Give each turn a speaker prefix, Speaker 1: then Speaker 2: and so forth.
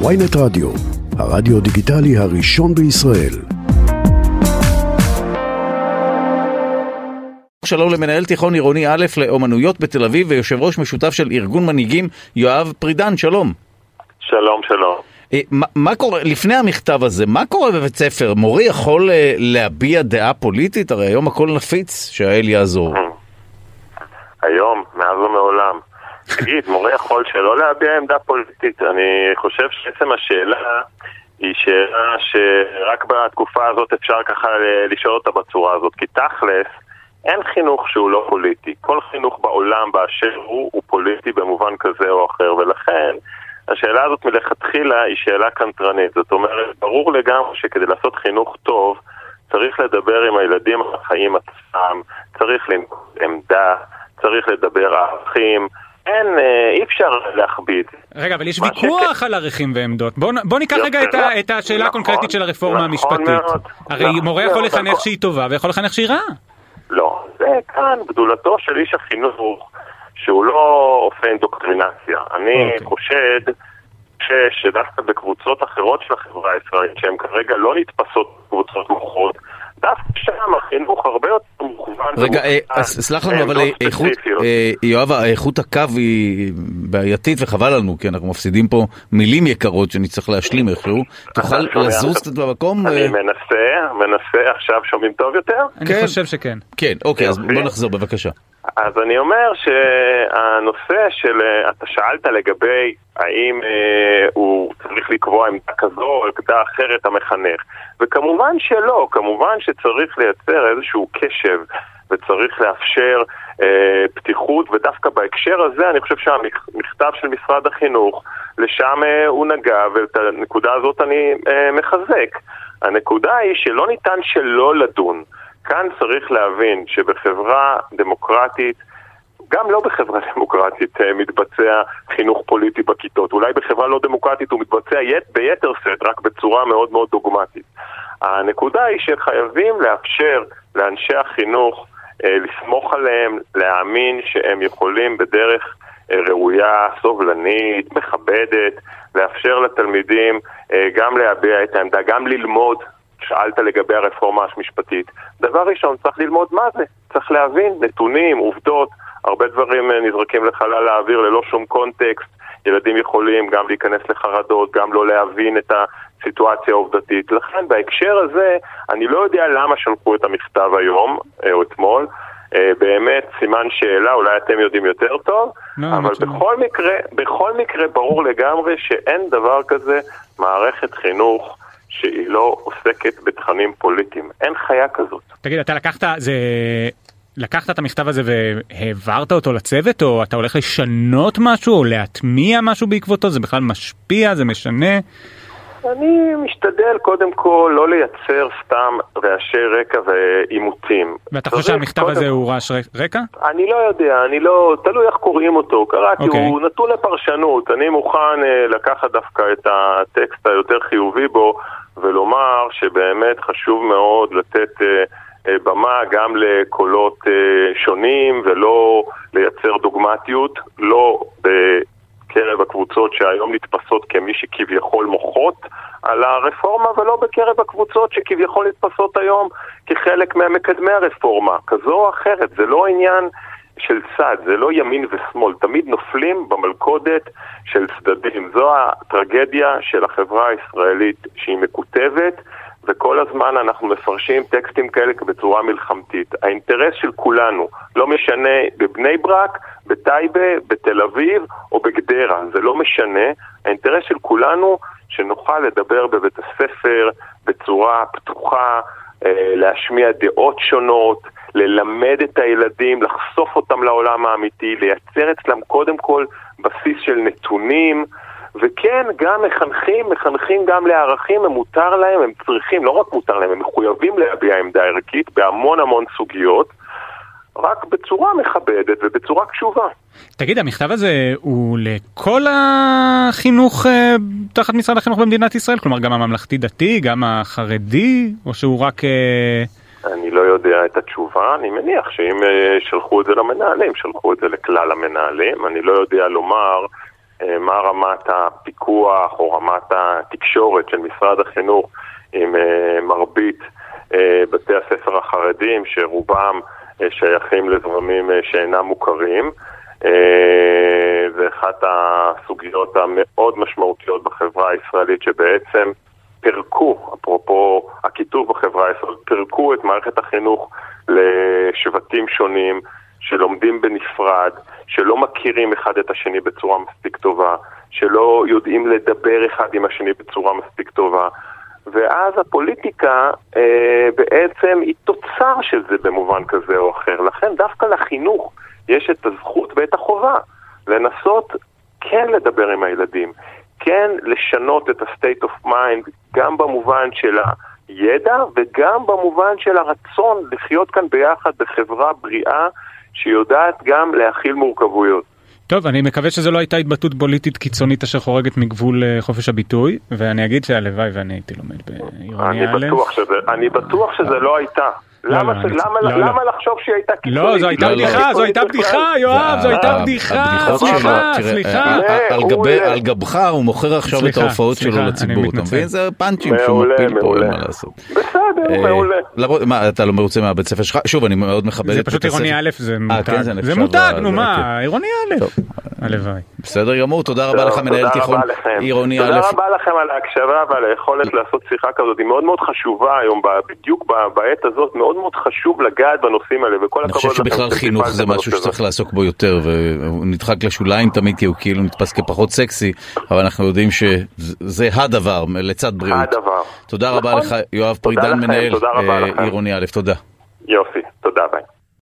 Speaker 1: ויינט רדיו, הרדיו דיגיטלי הראשון בישראל.
Speaker 2: שלום למנהל תיכון עירוני א' לאומנויות בתל אביב ויושב ראש משותף של ארגון מנהיגים יואב פרידן, שלום.
Speaker 3: שלום, שלום.
Speaker 2: אה, מה, מה קורה, לפני המכתב הזה, מה קורה בבית ספר? מורה יכול אה, להביע דעה פוליטית? הרי היום הכל נפיץ, שהאל יעזור.
Speaker 3: היום, מאז ומעולם. תגיד, מורה יכול שלא להביע עמדה פוליטית? אני חושב שעצם השאלה היא שאלה שרק בתקופה הזאת אפשר ככה לשאול אותה בצורה הזאת, כי תכלס, אין חינוך שהוא לא פוליטי. כל חינוך בעולם באשר הוא, הוא פוליטי במובן כזה או אחר, ולכן השאלה הזאת מלכתחילה היא שאלה קנטרנית. זאת אומרת, ברור לגמרי שכדי לעשות חינוך טוב, צריך לדבר עם הילדים על החיים עצמם, צריך לנקוט עמדה, צריך לדבר ערכים. אין, אה, אי אפשר להכביד.
Speaker 4: רגע, אבל יש ויכוח על ערכים ועמדות. בוא, בוא ניקח רגע את, ה, את השאלה נכון, הקונקרטית של הרפורמה
Speaker 3: נכון
Speaker 4: המשפטית.
Speaker 3: מאוד,
Speaker 4: הרי
Speaker 3: נכון
Speaker 4: מורה יכול
Speaker 3: מאוד,
Speaker 4: לחנך
Speaker 3: נכון.
Speaker 4: שהיא טובה ויכול לחנך שהיא רעה.
Speaker 3: לא, זה כאן גדולתו של איש החינוך, שהוא לא עושה אינדוקטרינציה. אני
Speaker 4: אוקיי.
Speaker 3: חושד ש, שדווקא בקבוצות אחרות של החברה הישראלית, שהן כרגע לא נתפסות קבוצות מוחות, דווקא שם החינוך הרבה יותר מוכוון.
Speaker 2: רגע, אה, סלח לנו, אבל
Speaker 3: לעמדות
Speaker 2: אה, איכות,
Speaker 3: ספציפיות.
Speaker 2: יואב, איכות הקו היא בעייתית וחבל לנו, כי אנחנו מפסידים פה מילים יקרות שנצטרך להשלים איכשהו. תוכל? לזוז קצת במקום?
Speaker 3: אני
Speaker 2: אה,
Speaker 3: מנסה, מנסה, עכשיו שומעים טוב יותר?
Speaker 4: אני
Speaker 2: כן.
Speaker 4: חושב שכן.
Speaker 2: כן, אוקיי, אז. בוא נחזור בבקשה.
Speaker 3: אז אני אומר שהנושא של, אה, אתה שאלת לגבי האם אה, הוא צריך לקבוע עמדה כזו או עמדה אחרת המחנך, וכמובן שלא, כמובן שצריך לייצר איזשהו קשב וצריך לאפשר אה, פתיחות, ודווקא בהקשר הזה אני חושב שהמכתב של משרד החינוך, לשם אה, הוא נגע, ואת הנקודה הזאת אני אה, מחזק. הנקודה היא שלא ניתן שלא לדון. כאן צריך להבין שבחברה דמוקרטית, גם לא בחברה דמוקרטית אה, מתבצע חינוך פוליטי בכיתות. אולי בחברה לא דמוקרטית הוא מתבצע ית- ביתר שאת, רק בצורה מאוד מאוד דוגמטית. הנקודה היא שחייבים לאפשר לאנשי החינוך אה, לסמוך עליהם, להאמין שהם יכולים בדרך אה, ראויה, סובלנית, מכבדת, לאפשר לתלמידים אה, גם להביע את העמדה, גם ללמוד. שאלת לגבי הרפורמה המשפטית. דבר ראשון, צריך ללמוד מה זה. צריך להבין נתונים, עובדות, הרבה דברים אה, נזרקים לחלל האוויר ללא שום קונטקסט. ילדים יכולים גם להיכנס לחרדות, גם לא להבין את הסיטואציה העובדתית. לכן בהקשר הזה, אני לא יודע למה שלחו את המכתב היום אה, או אתמול. אה, באמת סימן שאלה, אולי אתם יודעים יותר טוב,
Speaker 4: לא,
Speaker 3: אבל. בכל מקרה, בכל מקרה ברור לגמרי שאין דבר כזה מערכת חינוך שהיא לא עוסקת בתכנים פוליטיים. אין חיה כזאת.
Speaker 4: תגיד, אתה לקחת, זה... לקחת את המכתב הזה והעברת אותו לצוות, או אתה הולך לשנות משהו, או להטמיע משהו בעקבותו? זה בכלל משפיע, זה משנה?
Speaker 3: אני משתדל קודם כל לא לייצר סתם רעשי רקע ועימותים.
Speaker 4: ואתה חושב שהמכתב
Speaker 3: קודם-
Speaker 4: הזה הוא רעש רקע?
Speaker 3: אני לא יודע, אני לא, תלוי איך קוראים אותו, קראתי,
Speaker 4: אוקיי.
Speaker 3: הוא נתון לפרשנות, אני מוכן אה, לקחת דווקא את הטקסט היותר חיובי בו ולומר שבאמת חשוב מאוד לתת אה, במה גם לקולות אה, שונים ולא לייצר דוגמטיות, לא בקרב הקבוצות שהיום נתפסות כמי שכביכול מוחות על הרפורמה ולא בקרב הקבוצות שכביכול נתפסות היום כחלק ממקדמי הרפורמה, כזו או אחרת, זה לא עניין של צד, זה לא ימין ושמאל, תמיד נופלים במלכודת של צדדים. זו הטרגדיה של החברה הישראלית שהיא מקוטבת, וכל הזמן אנחנו מפרשים טקסטים כאלה בצורה מלחמתית. האינטרס של כולנו, לא משנה בבני ברק, בטייבה, בתל אביב או בגדרה, זה לא משנה. האינטרס של כולנו שנוכל לדבר בבית הספר בצורה פתוחה, אה, להשמיע דעות שונות, ללמד את הילדים, לחשוף אותם לעולם האמיתי, לייצר אצלם קודם כל בסיס של נתונים, וכן, גם מחנכים, מחנכים גם לערכים, הם מותר להם, הם צריכים, לא רק מותר להם, הם מחויבים להביע עמדה ערכית בהמון המון סוגיות, רק בצורה מכבדת ובצורה קשובה.
Speaker 4: תגיד, המכתב הזה הוא לכל החינוך אה, תחת משרד החינוך במדינת ישראל? כלומר, גם הממלכתי-דתי, גם החרדי, או שהוא רק... אה,
Speaker 3: אני לא יודע את התשובה, אני מניח שאם אה, שלחו את זה למנהלים, שלחו את זה לכלל המנהלים, אני לא יודע לומר מה רמת הפיקוח או רמת התקשורת של משרד החינוך עם אה, מרבית אה, בתי הספר החרדים, שרובם שייכים לזרמים שאינם מוכרים. זה אחת הסוגיות המאוד משמעותיות בחברה הישראלית שבעצם פירקו, אפרופו הקיטוב בחברה הישראלית, פירקו את מערכת החינוך לשבטים שונים שלומדים בנפרד, שלא מכירים אחד את השני בצורה מספיק טובה, שלא יודעים לדבר אחד עם השני בצורה מספיק טובה. ואז הפוליטיקה אה, בעצם היא תוצר של זה במובן כזה או אחר. לכן דווקא לחינוך יש את הזכות ואת החובה לנסות כן לדבר עם הילדים, כן לשנות את ה-state of mind גם במובן של הידע וגם במובן של הרצון לחיות כאן ביחד בחברה בריאה שיודעת גם להכיל מורכבויות.
Speaker 4: טוב, אני מקווה שזו לא הייתה התבטאות פוליטית קיצונית אשר חורגת מגבול אה, חופש הביטוי, ואני אגיד שהלוואי ואני הייתי לומד בעירוני א'.
Speaker 3: אני בטוח שזה לא הייתה. לא, למה, לא, למה, לא, למה לא. לחשוב שהיא הייתה קיצונית?
Speaker 4: לא, זו הייתה בדיחה, זו הייתה בדיחה, יואב, זו הייתה בדיחה, סליחה, סליחה.
Speaker 2: על גבך הוא מוכר עכשיו את ההופעות שלו לציבור, אתה מבין? זה פאנצ'ים שהוא מפיל פה, אין מה לעשות.
Speaker 3: בסדר, אה, מעולה.
Speaker 2: מה, אתה לא מרוצה מהבית ספר שלך? שוב, אני מאוד מכבד את
Speaker 4: זה פשוט עירוני א', זה מותג. זה מותג, נו מה, עירוני א'. הלוואי.
Speaker 2: בסדר גמור, תודה רבה לך מנהל תיכון עירוני א'.
Speaker 3: תודה רבה לכם על ההקשבה ועל היכולת לעשות שיחה כזאת, היא מאוד מאוד חשובה היום, בדיוק בעת הזאת, מאוד מאוד חשוב לגעת בנושאים האלה, וכל הכבוד.
Speaker 2: אני חושב שבכלל חינוך זה משהו שצריך לעסוק בו יותר, והוא נדחק לשוליים תמיד כי הוא כאילו נתפס כפחות סקסי, אבל אנחנו יודעים שזה הדבר, לצד בריאות.
Speaker 3: הדבר.
Speaker 2: תודה רבה נכון. לך, יואב פרידן, מנהל אה, עירוני א', תודה.
Speaker 3: יופי, תודה ביי.